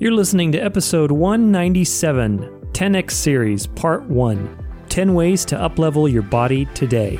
You're listening to episode 197, 10x series, part 1 10 ways to uplevel your body today.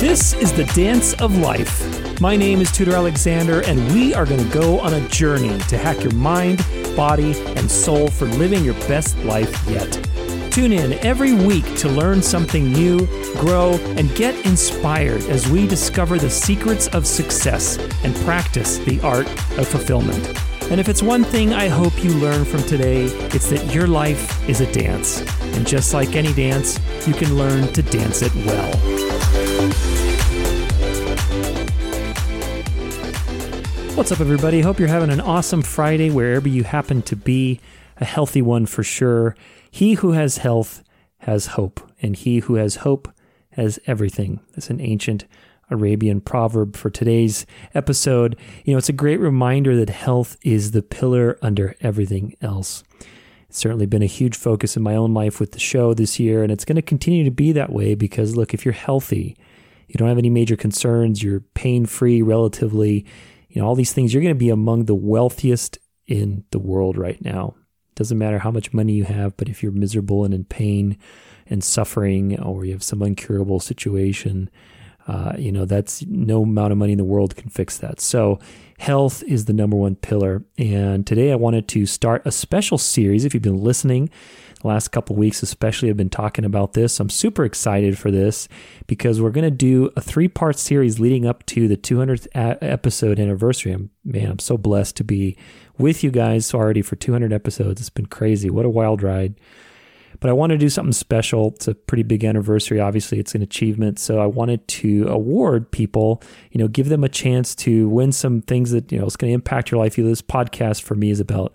This is the dance of life. My name is Tudor Alexander, and we are going to go on a journey to hack your mind, body, and soul for living your best life yet. Tune in every week to learn something new, grow, and get inspired as we discover the secrets of success and practice the art of fulfillment. And if it's one thing I hope you learn from today, it's that your life is a dance. And just like any dance, you can learn to dance it well. What's up, everybody? Hope you're having an awesome Friday wherever you happen to be, a healthy one for sure. He who has health has hope, and he who has hope has everything. That's an ancient Arabian proverb for today's episode. You know, it's a great reminder that health is the pillar under everything else. It's certainly been a huge focus in my own life with the show this year, and it's going to continue to be that way because, look, if you're healthy, you don't have any major concerns, you're pain free relatively, you know, all these things, you're going to be among the wealthiest in the world right now. Doesn't matter how much money you have, but if you're miserable and in pain and suffering, or you have some incurable situation, uh, you know, that's no amount of money in the world can fix that. So, health is the number one pillar. And today I wanted to start a special series. If you've been listening, the last couple weeks, especially, I've been talking about this. I'm super excited for this because we're going to do a three part series leading up to the 200th a- episode anniversary. I'm, man, I'm so blessed to be with you guys already for 200 episodes. It's been crazy. What a wild ride. But I want to do something special. It's a pretty big anniversary. Obviously, it's an achievement. So I wanted to award people, you know, give them a chance to win some things that, you know, it's going to impact your life. You this podcast for me is about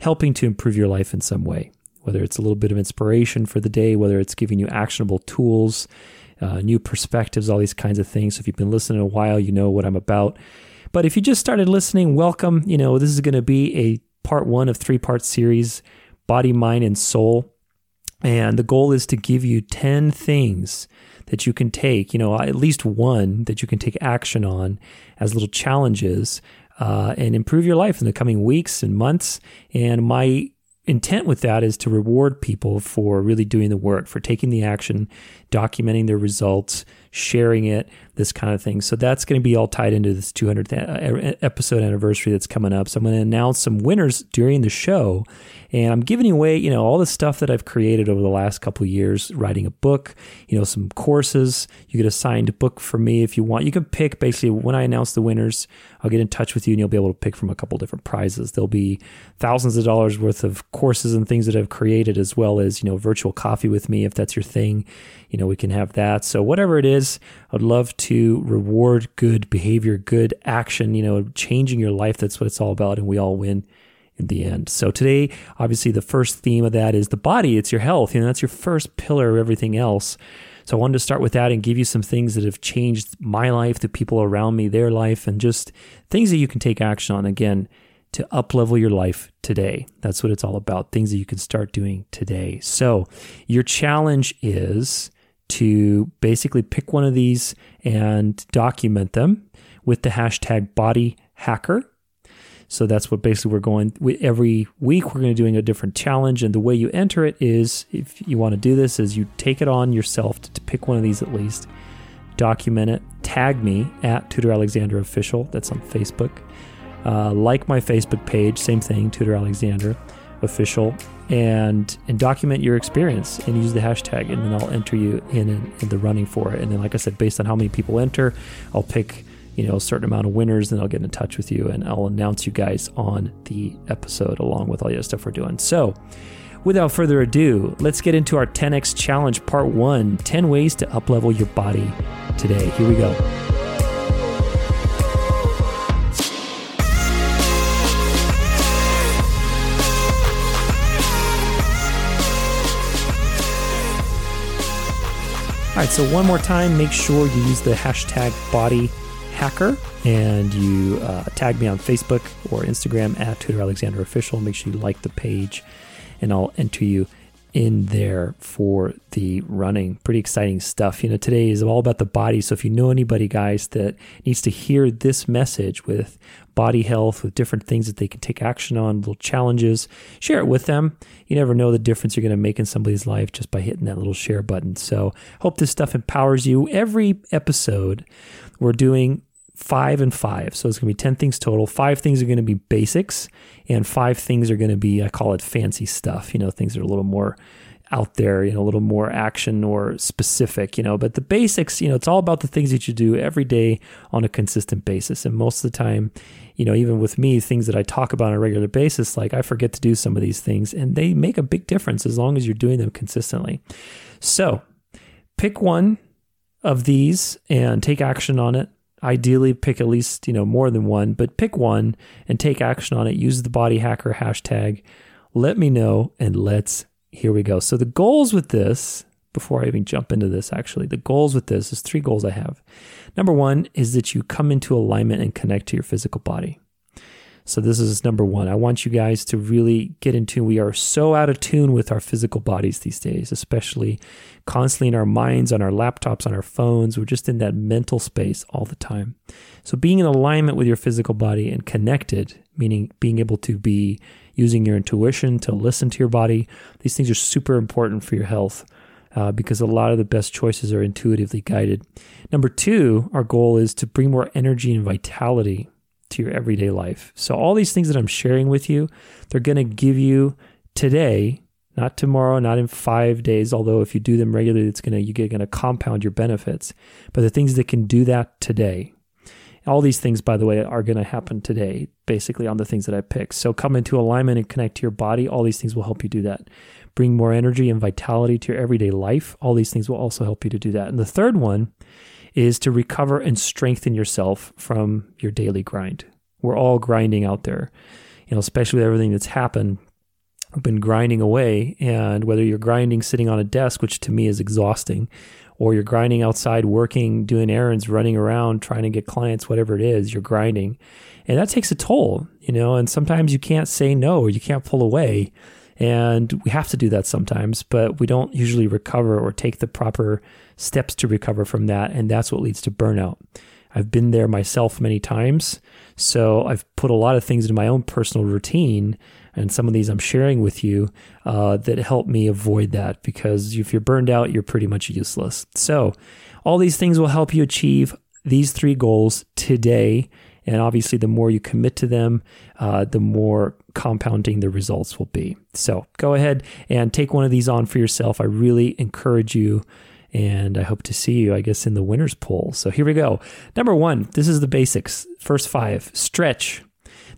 helping to improve your life in some way, whether it's a little bit of inspiration for the day, whether it's giving you actionable tools, uh, new perspectives, all these kinds of things. So if you've been listening a while, you know what I'm about. But if you just started listening, welcome. You know, this is going to be a part one of three part series body, mind, and soul. And the goal is to give you 10 things that you can take, you know, at least one that you can take action on as little challenges uh, and improve your life in the coming weeks and months. And my intent with that is to reward people for really doing the work, for taking the action, documenting their results, sharing it, this kind of thing. So that's going to be all tied into this 200th uh, episode anniversary that's coming up. So I'm going to announce some winners during the show, and I'm giving away, you know, all the stuff that I've created over the last couple years, writing a book, you know, some courses. You get a signed book from me if you want. You can pick basically when I announce the winners, I'll get in touch with you and you'll be able to pick from a couple different prizes. There'll be thousands of dollars worth of courses and things that I've created as well as, you know, virtual coffee with me if that's your thing. You know, we can have that. So whatever it is, I'd love to reward good behavior, good action, you know, changing your life. That's what it's all about. And we all win in the end. So today, obviously, the first theme of that is the body. It's your health. You know, that's your first pillar of everything else. So I wanted to start with that and give you some things that have changed my life, the people around me, their life, and just things that you can take action on. Again, to uplevel your life today. That's what it's all about. Things that you can start doing today. So your challenge is to basically pick one of these and document them with the hashtag body hacker. So that's what basically we're going every week. We're going to be doing a different challenge, and the way you enter it is, if you want to do this, is you take it on yourself to, to pick one of these at least, document it, tag me at Tudor Alexander Official. That's on Facebook. Uh, like my Facebook page, same thing, Tudor Alexander Official, and and document your experience and use the hashtag, and then I'll enter you in, in, in the running for it. And then, like I said, based on how many people enter, I'll pick you know a certain amount of winners, and I'll get in touch with you, and I'll announce you guys on the episode along with all the other stuff we're doing. So. Without further ado, let's get into our 10x challenge part 1 10 ways to uplevel your body today. Here we go. All right, so one more time, make sure you use the hashtag body hacker and you uh, tag me on Facebook or Instagram at Tudor Alexander Official. Make sure you like the page and I'll enter you in there for the running. Pretty exciting stuff. You know, today is all about the body. So if you know anybody, guys, that needs to hear this message with body health, with different things that they can take action on, little challenges, share it with them. You never know the difference you're going to make in somebody's life just by hitting that little share button. So hope this stuff empowers you. Every episode, we're doing five and five. So it's going to be 10 things total. Five things are going to be basics, and five things are going to be, I call it fancy stuff, you know, things that are a little more out there, you know, a little more action or specific, you know. But the basics, you know, it's all about the things that you do every day on a consistent basis. And most of the time, you know, even with me, things that I talk about on a regular basis, like I forget to do some of these things, and they make a big difference as long as you're doing them consistently. So pick one of these and take action on it ideally pick at least you know more than one but pick one and take action on it. Use the body hacker hashtag. Let me know and let's here we go. So the goals with this before i even jump into this actually the goals with this is three goals i have. Number one is that you come into alignment and connect to your physical body so this is number one. I want you guys to really get into. We are so out of tune with our physical bodies these days, especially constantly in our minds, on our laptops, on our phones. We're just in that mental space all the time. So being in alignment with your physical body and connected, meaning being able to be using your intuition to listen to your body, these things are super important for your health. Uh, because a lot of the best choices are intuitively guided. Number two, our goal is to bring more energy and vitality to your everyday life. So, all these things that I'm sharing with you, they're going to give you today, not tomorrow, not in five days. Although, if you do them regularly, it's going to, you're going to compound your benefits. But the things that can do that today, all these things, by the way, are going to happen today, basically on the things that I picked. So, come into alignment and connect to your body. All these things will help you do that. Bring more energy and vitality to your everyday life. All these things will also help you to do that. And the third one is to recover and strengthen yourself from your daily grind. We're all grinding out there, you know, especially with everything that's happened. I've been grinding away, and whether you're grinding sitting on a desk, which to me is exhausting, or you're grinding outside, working, doing errands, running around, trying to get clients, whatever it is, you're grinding. And that takes a toll, you know, and sometimes you can't say no or you can't pull away. And we have to do that sometimes, but we don't usually recover or take the proper steps to recover from that. And that's what leads to burnout. I've been there myself many times. So I've put a lot of things into my own personal routine. And some of these I'm sharing with you uh, that help me avoid that because if you're burned out, you're pretty much useless. So, all these things will help you achieve these three goals today. And obviously, the more you commit to them, uh, the more compounding the results will be. So, go ahead and take one of these on for yourself. I really encourage you and I hope to see you, I guess, in the winners poll. So here we go. Number one, this is the basics. First five stretch.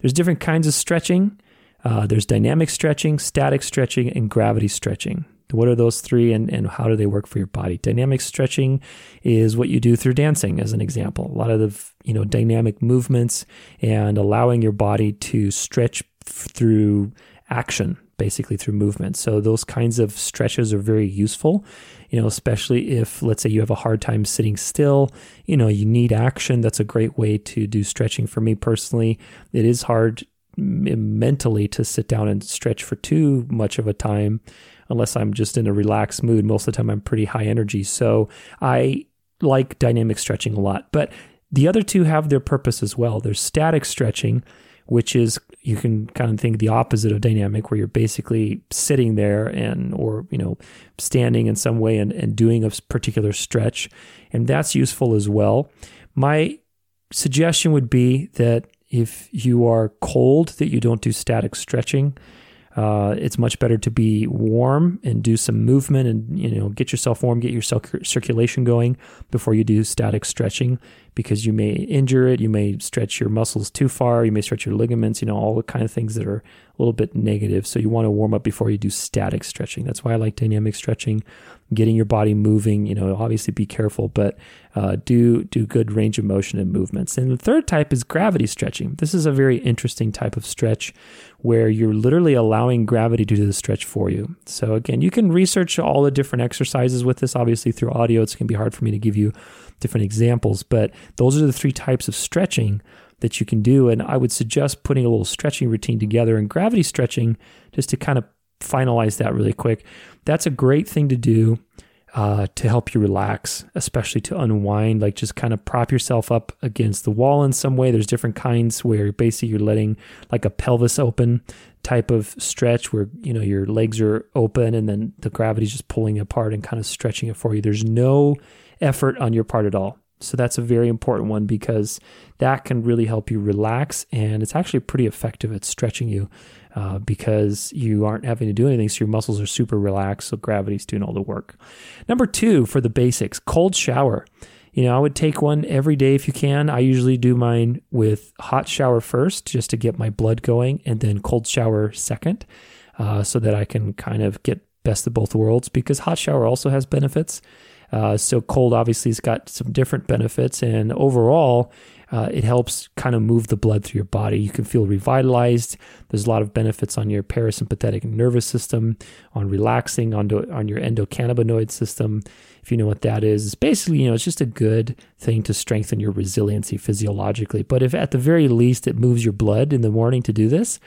There's different kinds of stretching. Uh, there's dynamic stretching, static stretching, and gravity stretching. What are those three and, and how do they work for your body? Dynamic stretching is what you do through dancing, as an example. A lot of the you know dynamic movements and allowing your body to stretch through action basically through movement. So those kinds of stretches are very useful, you know, especially if let's say you have a hard time sitting still, you know, you need action. That's a great way to do stretching for me personally. It is hard mentally to sit down and stretch for too much of a time unless I'm just in a relaxed mood. Most of the time I'm pretty high energy. So I like dynamic stretching a lot. But the other two have their purpose as well. There's static stretching, which is you can kind of think the opposite of dynamic where you're basically sitting there and or you know standing in some way and, and doing a particular stretch and that's useful as well my suggestion would be that if you are cold that you don't do static stretching uh, it's much better to be warm and do some movement and you know get yourself warm, get your circulation going before you do static stretching because you may injure it, you may stretch your muscles too far, you may stretch your ligaments, you know all the kind of things that are a little bit negative. So you want to warm up before you do static stretching. That's why I like dynamic stretching getting your body moving. You know, obviously be careful, but uh, do do good range of motion and movements. And the third type is gravity stretching. This is a very interesting type of stretch where you're literally allowing gravity to do the stretch for you. So again, you can research all the different exercises with this. Obviously, through audio, it's going to be hard for me to give you different examples, but those are the three types of stretching that you can do. And I would suggest putting a little stretching routine together and gravity stretching just to kind of finalize that really quick. That's a great thing to do uh, to help you relax, especially to unwind. Like just kind of prop yourself up against the wall in some way. There's different kinds where basically you're letting like a pelvis open type of stretch where you know your legs are open and then the gravity's just pulling apart and kind of stretching it for you. There's no effort on your part at all. So that's a very important one because that can really help you relax and it's actually pretty effective at stretching you uh, because you aren't having to do anything. So your muscles are super relaxed. So gravity's doing all the work. Number two, for the basics, cold shower. You know, I would take one every day if you can. I usually do mine with hot shower first just to get my blood going and then cold shower second uh, so that I can kind of get best of both worlds because hot shower also has benefits. Uh, so cold obviously has got some different benefits, and overall, uh, it helps kind of move the blood through your body. You can feel revitalized. There's a lot of benefits on your parasympathetic nervous system, on relaxing, on, on your endocannabinoid system. If you know what that is, it's basically, you know, it's just a good thing to strengthen your resiliency physiologically. But if at the very least it moves your blood in the morning to do this,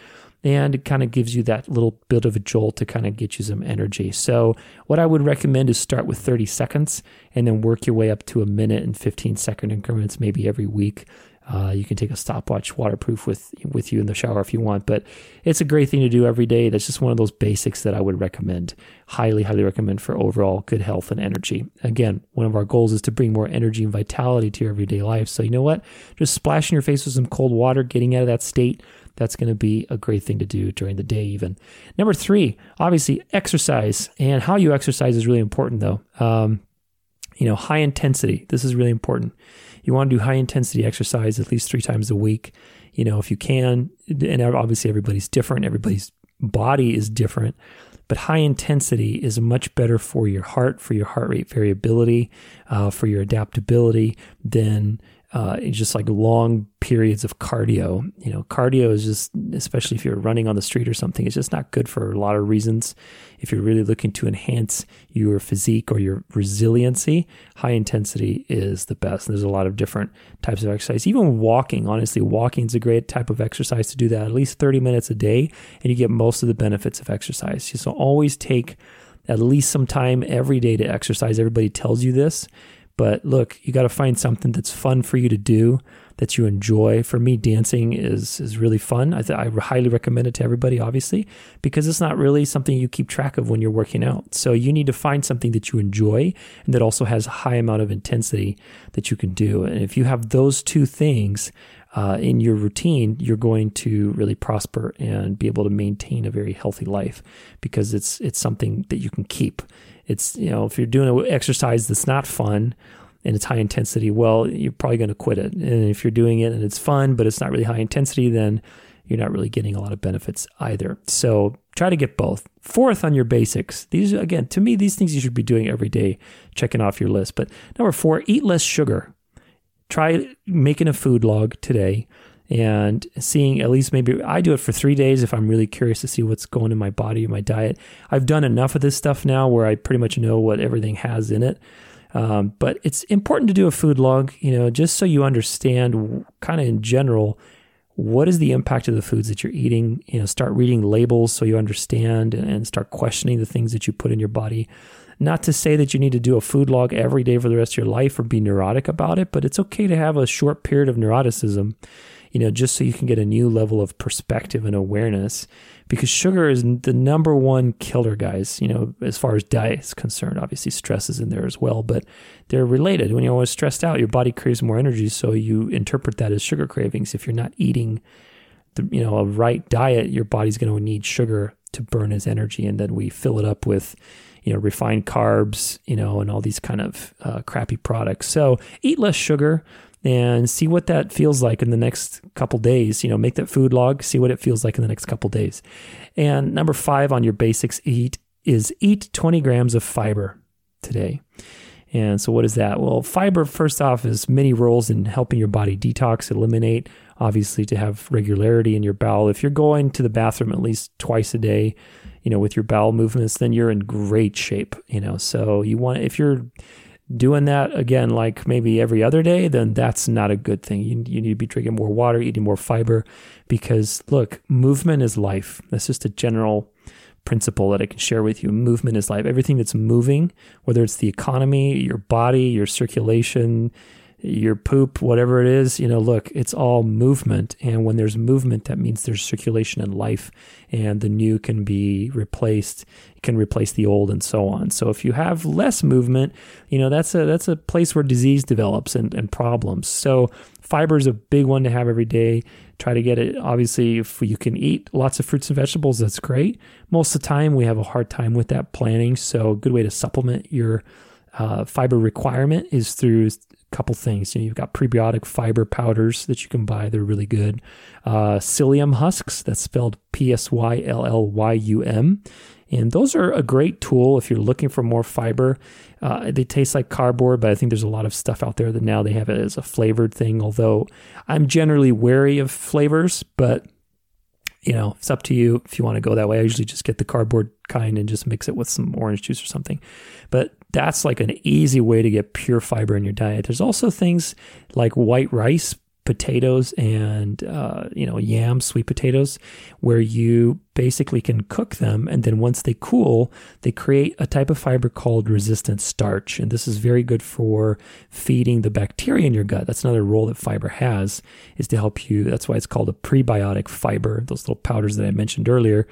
and it kind of gives you that little bit of a jolt to kind of get you some energy. So, what I would recommend is start with 30 seconds and then work your way up to a minute and 15 second increments, maybe every week. Uh, you can take a stopwatch waterproof with with you in the shower if you want, but it's a great thing to do every day. That's just one of those basics that I would recommend. Highly, highly recommend for overall good health and energy. Again, one of our goals is to bring more energy and vitality to your everyday life. So you know what? Just splashing your face with some cold water, getting out of that state that's going to be a great thing to do during the day, even. Number three, obviously, exercise. And how you exercise is really important, though. Um, you know, high intensity. This is really important. You want to do high intensity exercise at least three times a week. You know, if you can, and obviously everybody's different, everybody's body is different, but high intensity is much better for your heart, for your heart rate variability, uh, for your adaptability than uh, just like long periods of cardio. You know, cardio is just, especially if you're running on the street or something, it's just not good for a lot of reasons. If you're really looking to enhance your physique or your resiliency, high intensity is the best. And there's a lot of different types of exercise. Even walking, honestly, walking is a great type of exercise to do that at least 30 minutes a day, and you get most of the benefits of exercise. So always take at least some time every day to exercise. Everybody tells you this but look, you got to find something that's fun for you to do that you enjoy. For me, dancing is is really fun. I, th- I highly recommend it to everybody, obviously, because it's not really something you keep track of when you're working out. So you need to find something that you enjoy and that also has a high amount of intensity that you can do. And if you have those two things, uh, in your routine, you're going to really prosper and be able to maintain a very healthy life because it's it's something that you can keep. It's you know if you're doing an exercise that's not fun and it's high intensity, well, you're probably going to quit it. And if you're doing it and it's fun but it's not really high intensity, then you're not really getting a lot of benefits either. So try to get both. Fourth on your basics. These again, to me, these things you should be doing every day, checking off your list. But number four, eat less sugar try making a food log today and seeing at least maybe I do it for three days if I'm really curious to see what's going in my body, my diet. I've done enough of this stuff now where I pretty much know what everything has in it. Um, but it's important to do a food log, you know, just so you understand kind of in general what is the impact of the foods that you're eating. You know, start reading labels so you understand and start questioning the things that you put in your body. Not to say that you need to do a food log every day for the rest of your life or be neurotic about it, but it's okay to have a short period of neuroticism, you know, just so you can get a new level of perspective and awareness. Because sugar is the number one killer, guys, you know, as far as diet is concerned. Obviously, stress is in there as well, but they're related. When you're always stressed out, your body craves more energy, so you interpret that as sugar cravings. If you're not eating the, you know, a right diet, your body's going to need sugar to burn as energy, and then we fill it up with you know, refined carbs, you know, and all these kind of uh, crappy products. So eat less sugar and see what that feels like in the next couple days. You know, make that food log, see what it feels like in the next couple days. And number five on your basics eat is eat 20 grams of fiber today. And so, what is that? Well, fiber, first off, is many roles in helping your body detox, eliminate, obviously, to have regularity in your bowel. If you're going to the bathroom at least twice a day, you know, with your bowel movements, then you're in great shape, you know. So you want if you're doing that again like maybe every other day, then that's not a good thing. You, you need to be drinking more water, eating more fiber because look, movement is life. That's just a general principle that I can share with you. Movement is life. Everything that's moving, whether it's the economy, your body, your circulation, your poop, whatever it is, you know, look, it's all movement. And when there's movement, that means there's circulation and life, and the new can be replaced, can replace the old, and so on. So if you have less movement, you know, that's a that's a place where disease develops and, and problems. So fiber is a big one to have every day. Try to get it. Obviously, if you can eat lots of fruits and vegetables, that's great. Most of the time, we have a hard time with that planning. So a good way to supplement your uh, fiber requirement is through couple things. You know, you've got prebiotic fiber powders that you can buy; they're really good. Uh, psyllium husks, that's spelled P S Y L L Y U M, and those are a great tool if you're looking for more fiber. Uh, they taste like cardboard, but I think there's a lot of stuff out there that now they have it as a flavored thing. Although I'm generally wary of flavors, but you know, it's up to you if you want to go that way. I usually just get the cardboard kind and just mix it with some orange juice or something. But that's like an easy way to get pure fiber in your diet. There's also things like white rice, potatoes, and uh, you know yams, sweet potatoes, where you basically can cook them, and then once they cool, they create a type of fiber called resistant starch, and this is very good for feeding the bacteria in your gut. That's another role that fiber has is to help you. That's why it's called a prebiotic fiber. Those little powders that I mentioned earlier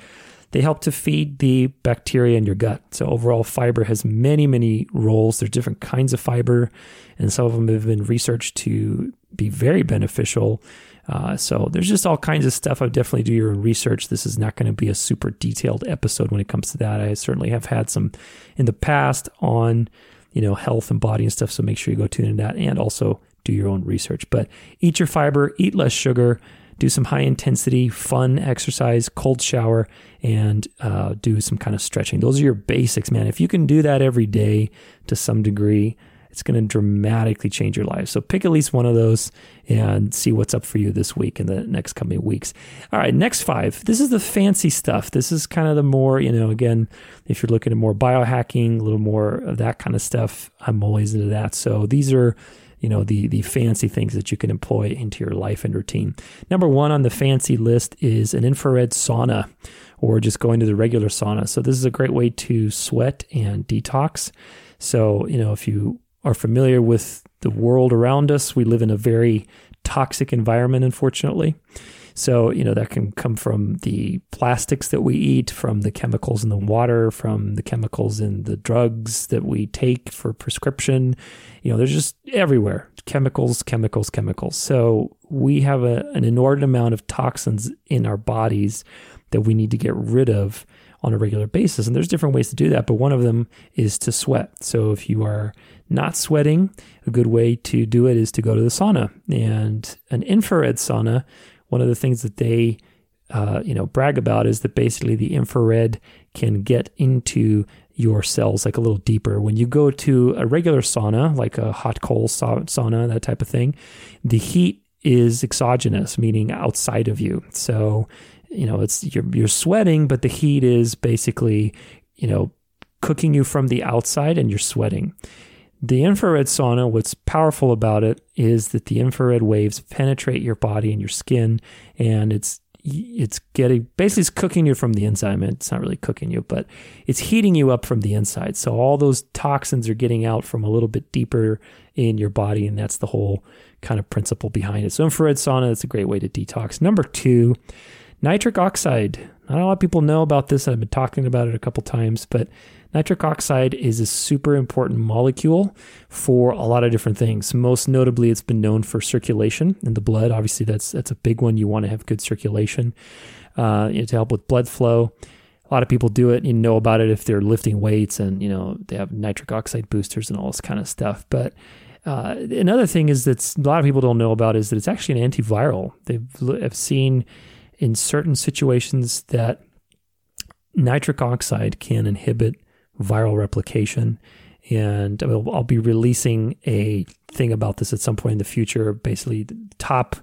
they help to feed the bacteria in your gut. So overall, fiber has many, many roles. There's different kinds of fiber, and some of them have been researched to be very beneficial. Uh, so there's just all kinds of stuff. I definitely do your research. This is not going to be a super detailed episode when it comes to that. I certainly have had some in the past on, you know, health and body and stuff. So make sure you go tune in that and also do your own research. But eat your fiber, eat less sugar do some high intensity, fun exercise, cold shower, and uh, do some kind of stretching. Those are your basics, man. If you can do that every day to some degree, it's going to dramatically change your life. So pick at least one of those and see what's up for you this week and the next coming weeks. All right, next five. This is the fancy stuff. This is kind of the more, you know, again, if you're looking at more biohacking, a little more of that kind of stuff, I'm always into that. So these are you know the the fancy things that you can employ into your life and routine. Number one on the fancy list is an infrared sauna, or just going to the regular sauna. So this is a great way to sweat and detox. So you know if you are familiar with the world around us, we live in a very toxic environment, unfortunately. So, you know, that can come from the plastics that we eat, from the chemicals in the water, from the chemicals in the drugs that we take for prescription. You know, there's just everywhere chemicals, chemicals, chemicals. So, we have a, an inordinate amount of toxins in our bodies that we need to get rid of on a regular basis. And there's different ways to do that, but one of them is to sweat. So, if you are not sweating, a good way to do it is to go to the sauna. And an infrared sauna one of the things that they uh, you know brag about is that basically the infrared can get into your cells like a little deeper. When you go to a regular sauna, like a hot coal sauna, that type of thing, the heat is exogenous, meaning outside of you. So, you know, it's you're you're sweating, but the heat is basically, you know, cooking you from the outside and you're sweating. The infrared sauna, what's powerful about it is that the infrared waves penetrate your body and your skin, and it's it's getting basically it's cooking you from the inside. I mean, it's not really cooking you, but it's heating you up from the inside. So all those toxins are getting out from a little bit deeper in your body, and that's the whole kind of principle behind it. So infrared sauna is a great way to detox. Number two, nitric oxide. Not a lot of people know about this. I've been talking about it a couple times, but Nitric oxide is a super important molecule for a lot of different things. Most notably, it's been known for circulation in the blood. Obviously, that's that's a big one. You want to have good circulation uh, you know, to help with blood flow. A lot of people do it. You know about it if they're lifting weights and you know they have nitric oxide boosters and all this kind of stuff. But uh, another thing is that a lot of people don't know about is that it's actually an antiviral. They've have seen in certain situations that nitric oxide can inhibit viral replication. And I'll, be releasing a thing about this at some point in the future, basically, top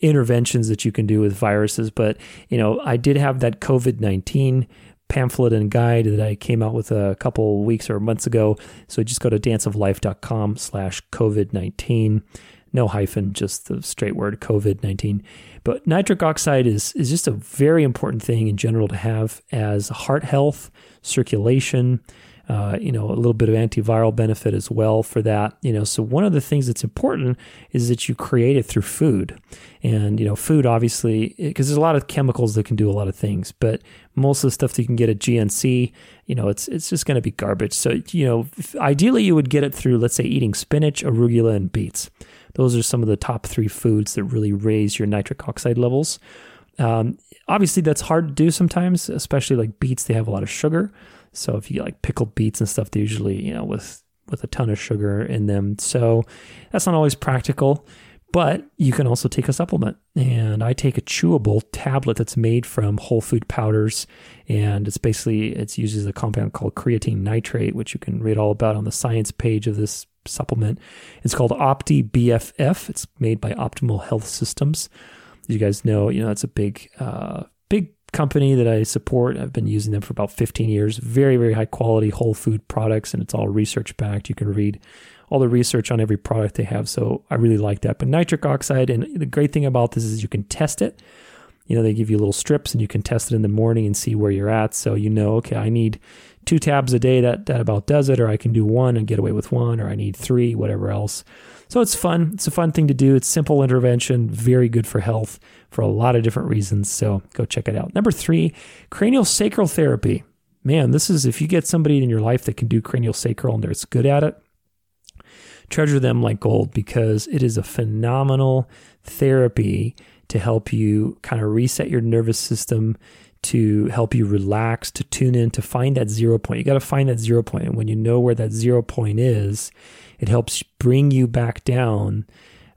interventions that you can do with viruses. But, you know, I did have that COVID 19 pamphlet and guide that I came out with a couple weeks or months ago. So just go to danceoflife.com slash COVID 19. no hyphen, just the straight word COVID 19. But nitric oxide is, is just a very important thing in general to have as heart health, circulation, uh, you know, a little bit of antiviral benefit as well for that. You know, so one of the things that's important is that you create it through food, and you know, food obviously because there's a lot of chemicals that can do a lot of things, but most of the stuff that you can get at GNC, you know, it's it's just going to be garbage. So you know, ideally you would get it through, let's say, eating spinach, arugula, and beets. Those are some of the top three foods that really raise your nitric oxide levels. Um, obviously, that's hard to do sometimes, especially like beets. They have a lot of sugar. So if you get like pickled beets and stuff, they usually, you know, with with a ton of sugar in them. So that's not always practical, but you can also take a supplement. And I take a chewable tablet that's made from whole food powders. And it's basically, it uses a compound called creatine nitrate, which you can read all about on the science page of this supplement. It's called Opti BFF. It's made by Optimal Health Systems. You guys know, you know, it's a big, uh, big company that I support. I've been using them for about 15 years. Very, very high quality whole food products, and it's all research backed. You can read all the research on every product they have. So I really like that. But nitric oxide, and the great thing about this is you can test it. You know, they give you little strips and you can test it in the morning and see where you're at. So you know, okay, I need two tabs a day. That that about does it, or I can do one and get away with one, or I need three, whatever else. So it's fun. It's a fun thing to do. It's simple intervention, very good for health for a lot of different reasons. So go check it out. Number three, cranial sacral therapy. Man, this is if you get somebody in your life that can do cranial sacral and they're good at it, treasure them like gold because it is a phenomenal therapy to help you kind of reset your nervous system, to help you relax, to tune in, to find that zero point. You got to find that zero point. And when you know where that zero point is, it helps bring you back down.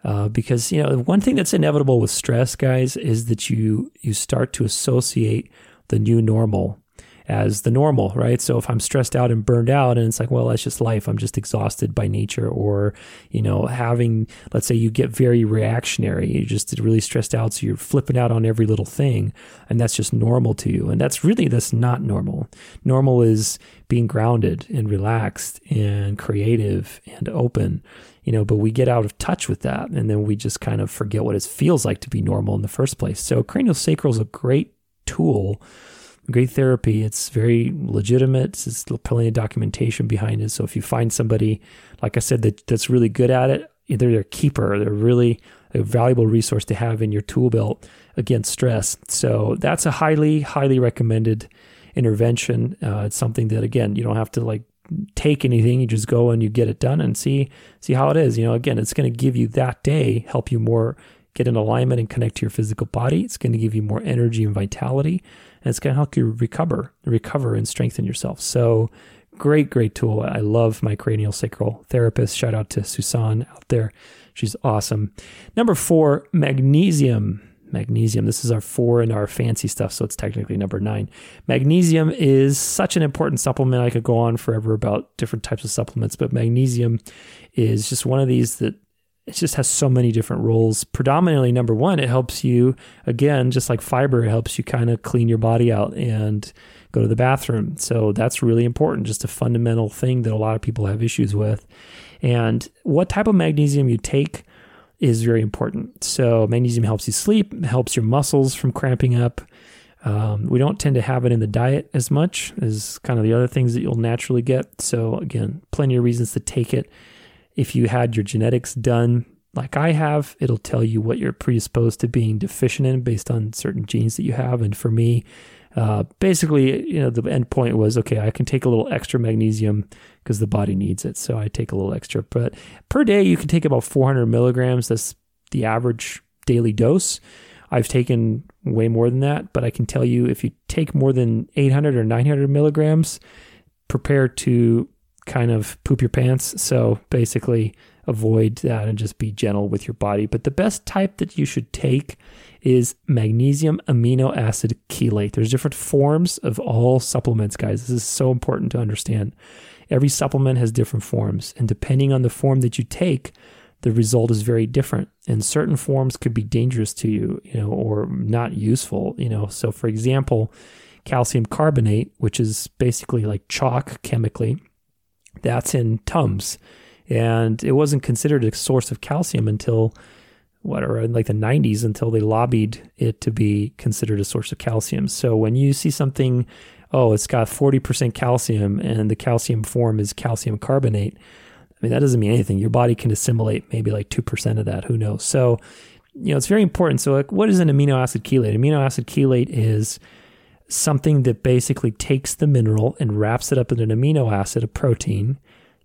Uh, because you know one thing that's inevitable with stress, guys, is that you you start to associate the new normal as the normal, right? So if I'm stressed out and burned out and it's like, well, that's just life. I'm just exhausted by nature or, you know, having, let's say you get very reactionary. You're just really stressed out. So you're flipping out on every little thing and that's just normal to you. And that's really, that's not normal. Normal is being grounded and relaxed and creative and open you know, but we get out of touch with that and then we just kind of forget what it feels like to be normal in the first place. So cranial sacral is a great tool great therapy. It's very legitimate. There's plenty of documentation behind it. So if you find somebody, like I said, that, that's really good at it, either they're a keeper, they're really a valuable resource to have in your tool belt against stress. So that's a highly, highly recommended intervention. Uh, it's something that again, you don't have to like take anything. You just go and you get it done and see see how it is. You know, again, it's going to give you that day, help you more get in alignment and connect to your physical body. It's going to give you more energy and vitality and it's going to help you recover, recover and strengthen yourself. So great, great tool. I love my cranial sacral therapist. Shout out to Susan out there. She's awesome. Number four, magnesium. Magnesium. This is our four and our fancy stuff, so it's technically number nine. Magnesium is such an important supplement. I could go on forever about different types of supplements, but magnesium is just one of these that it just has so many different roles. Predominantly, number one, it helps you, again, just like fiber, it helps you kind of clean your body out and go to the bathroom. So that's really important, just a fundamental thing that a lot of people have issues with. And what type of magnesium you take is very important. So, magnesium helps you sleep, helps your muscles from cramping up. Um, we don't tend to have it in the diet as much as kind of the other things that you'll naturally get. So, again, plenty of reasons to take it. If you had your genetics done like I have, it'll tell you what you're predisposed to being deficient in based on certain genes that you have. And for me, uh, basically, you know, the end point was okay, I can take a little extra magnesium because the body needs it. So I take a little extra. But per day, you can take about 400 milligrams. That's the average daily dose. I've taken way more than that, but I can tell you if you take more than 800 or 900 milligrams, prepare to kind of poop your pants. So basically, avoid that and just be gentle with your body. But the best type that you should take is magnesium amino acid chelate. There's different forms of all supplements, guys. This is so important to understand. Every supplement has different forms, and depending on the form that you take, the result is very different. And certain forms could be dangerous to you, you know, or not useful, you know. So for example, calcium carbonate, which is basically like chalk chemically, that's in Tums. And it wasn't considered a source of calcium until what or in like the 90s until they lobbied it to be considered a source of calcium. So when you see something, oh, it's got 40% calcium and the calcium form is calcium carbonate, I mean, that doesn't mean anything. Your body can assimilate maybe like 2% of that. Who knows? So, you know, it's very important. So, like, what is an amino acid chelate? Amino acid chelate is something that basically takes the mineral and wraps it up in an amino acid, a protein,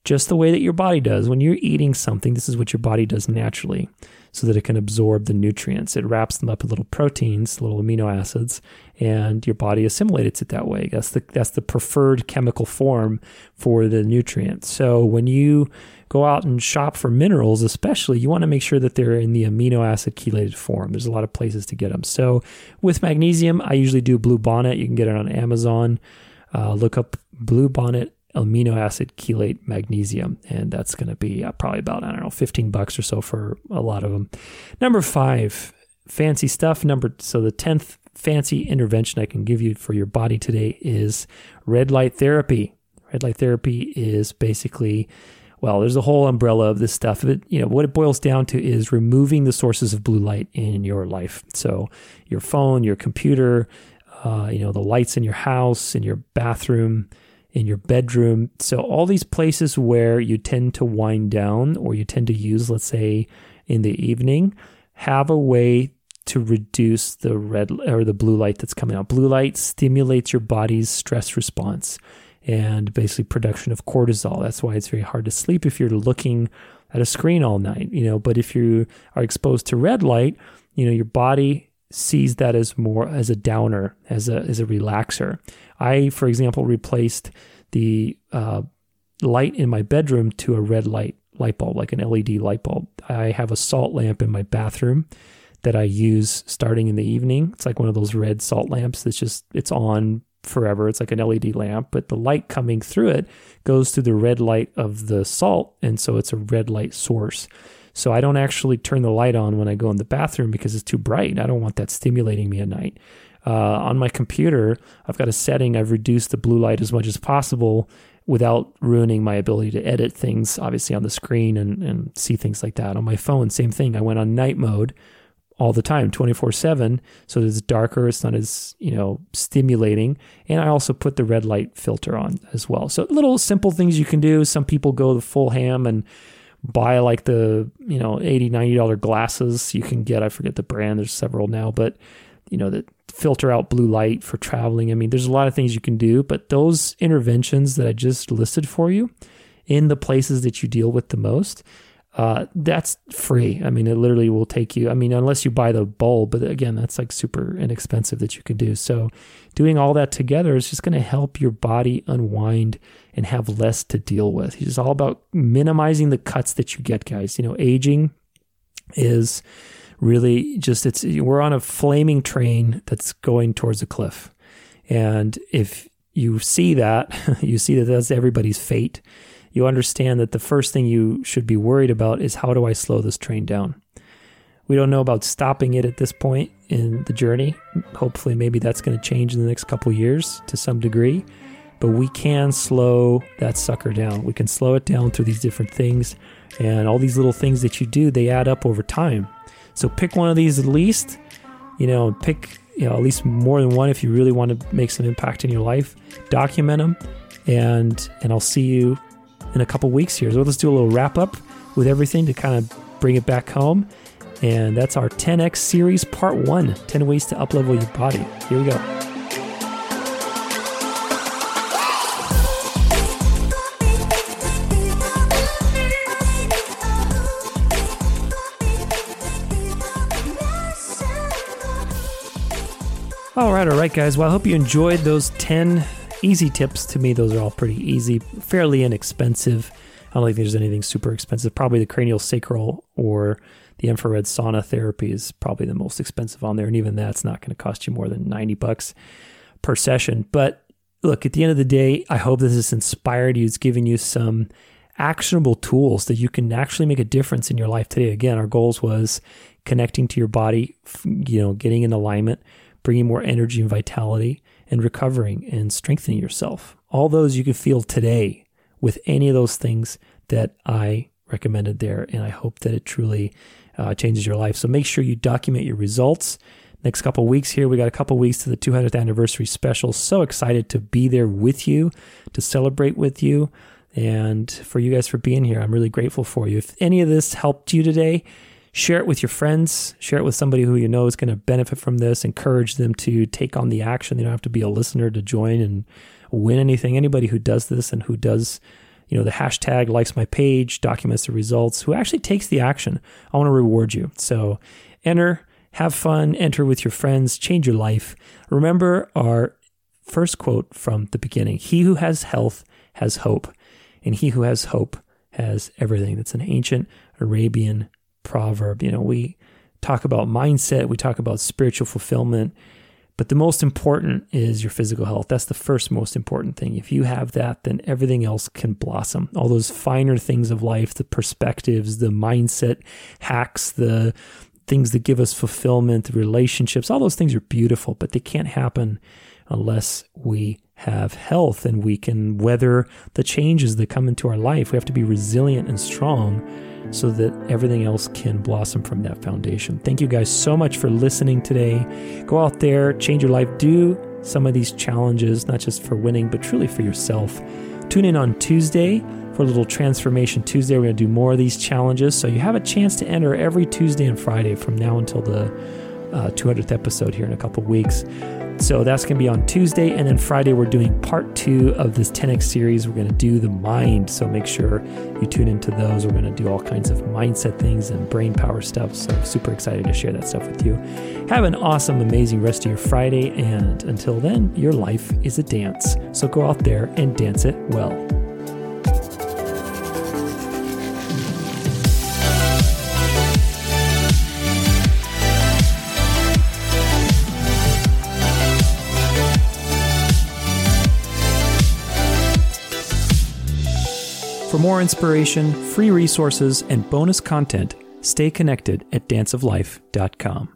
just the way that your body does. When you're eating something, this is what your body does naturally so that it can absorb the nutrients. It wraps them up in little proteins, little amino acids, and your body assimilates it that way. That's the that's the preferred chemical form for the nutrients. So when you go out and shop for minerals, especially, you want to make sure that they're in the amino acid chelated form. There's a lot of places to get them. So with magnesium, I usually do Bluebonnet. You can get it on Amazon. Uh, look up Bluebonnet amino acid chelate magnesium. And that's going to be uh, probably about, I don't know, 15 bucks or so for a lot of them. Number five, fancy stuff. Number, so the 10th fancy intervention I can give you for your body today is red light therapy. Red light therapy is basically, well, there's a whole umbrella of this stuff. It, you know, what it boils down to is removing the sources of blue light in your life. So your phone, your computer, uh, you know, the lights in your house, in your bathroom, in your bedroom. So, all these places where you tend to wind down or you tend to use, let's say, in the evening, have a way to reduce the red or the blue light that's coming out. Blue light stimulates your body's stress response and basically production of cortisol. That's why it's very hard to sleep if you're looking at a screen all night, you know, but if you are exposed to red light, you know, your body sees that as more as a downer, as a as a relaxer. I, for example, replaced the uh, light in my bedroom to a red light light bulb, like an LED light bulb. I have a salt lamp in my bathroom that I use starting in the evening. It's like one of those red salt lamps that's just it's on forever. It's like an LED lamp, but the light coming through it goes through the red light of the salt, and so it's a red light source. So I don't actually turn the light on when I go in the bathroom because it's too bright. I don't want that stimulating me at night. Uh, on my computer, I've got a setting. I've reduced the blue light as much as possible without ruining my ability to edit things, obviously on the screen and, and see things like that. On my phone, same thing. I went on night mode all the time 24/7 so it's darker it's not as you know stimulating and I also put the red light filter on as well so little simple things you can do some people go the full ham and buy like the you know 80 90 dollar glasses you can get I forget the brand there's several now but you know, that filter out blue light for traveling. I mean, there's a lot of things you can do, but those interventions that I just listed for you in the places that you deal with the most, uh, that's free. I mean, it literally will take you. I mean, unless you buy the bulb, but again, that's like super inexpensive that you can do. So, doing all that together is just going to help your body unwind and have less to deal with. It's all about minimizing the cuts that you get, guys. You know, aging is really just it's we're on a flaming train that's going towards a cliff. And if you see that, you see that that's everybody's fate. You understand that the first thing you should be worried about is how do I slow this train down? We don't know about stopping it at this point in the journey. Hopefully, maybe that's going to change in the next couple years to some degree. But we can slow that sucker down. We can slow it down through these different things. And all these little things that you do, they add up over time. So pick one of these at least. You know, pick you know at least more than one if you really want to make some impact in your life. Document them, and and I'll see you in a couple weeks here. So let's do a little wrap up with everything to kind of bring it back home. And that's our 10x series part one 10 ways to uplevel your body. Here we go. All right, all right, guys. Well, I hope you enjoyed those 10 easy tips. To me, those are all pretty easy, fairly inexpensive. I don't think there's anything super expensive. Probably the cranial sacral or the infrared sauna therapy is probably the most expensive on there. And even that's not going to cost you more than 90 bucks per session. But look, at the end of the day, I hope this has inspired you. It's given you some actionable tools that you can actually make a difference in your life today. Again, our goals was connecting to your body, you know, getting in alignment bringing more energy and vitality, and recovering and strengthening yourself. All those you can feel today with any of those things that I recommended there. And I hope that it truly uh, changes your life. So make sure you document your results. Next couple weeks here, we got a couple weeks to the 200th anniversary special. So excited to be there with you, to celebrate with you, and for you guys for being here. I'm really grateful for you. If any of this helped you today, share it with your friends, share it with somebody who you know is going to benefit from this, encourage them to take on the action. They don't have to be a listener to join and win anything. Anybody who does this and who does, you know, the hashtag likes my page, documents the results, who actually takes the action, I want to reward you. So enter, have fun, enter with your friends, change your life. Remember our first quote from the beginning He who has health has hope, and he who has hope has everything. That's an ancient Arabian proverb. You know, we talk about mindset, we talk about spiritual fulfillment, but the most important is your physical health. That's the first most important thing. If you have that, then everything else can blossom. All those finer things of life, the perspectives, the mindset hacks, the things that give us fulfillment, the relationships, all those things are beautiful, but they can't happen unless we have health and we can weather the changes that come into our life. We have to be resilient and strong so that everything else can blossom from that foundation. Thank you guys so much for listening today. Go out there, change your life, do some of these challenges, not just for winning, but truly for yourself. Tune in on Tuesday for a little Transformation Tuesday. We're going to do more of these challenges. So you have a chance to enter every Tuesday and Friday from now until the uh, 200th episode here in a couple weeks. So that's going to be on Tuesday. And then Friday, we're doing part two of this 10x series. We're going to do the mind. So make sure you tune into those. We're going to do all kinds of mindset things and brain power stuff. So super excited to share that stuff with you. Have an awesome, amazing rest of your Friday. And until then, your life is a dance. So go out there and dance it well. For more inspiration, free resources, and bonus content, stay connected at danceoflife.com.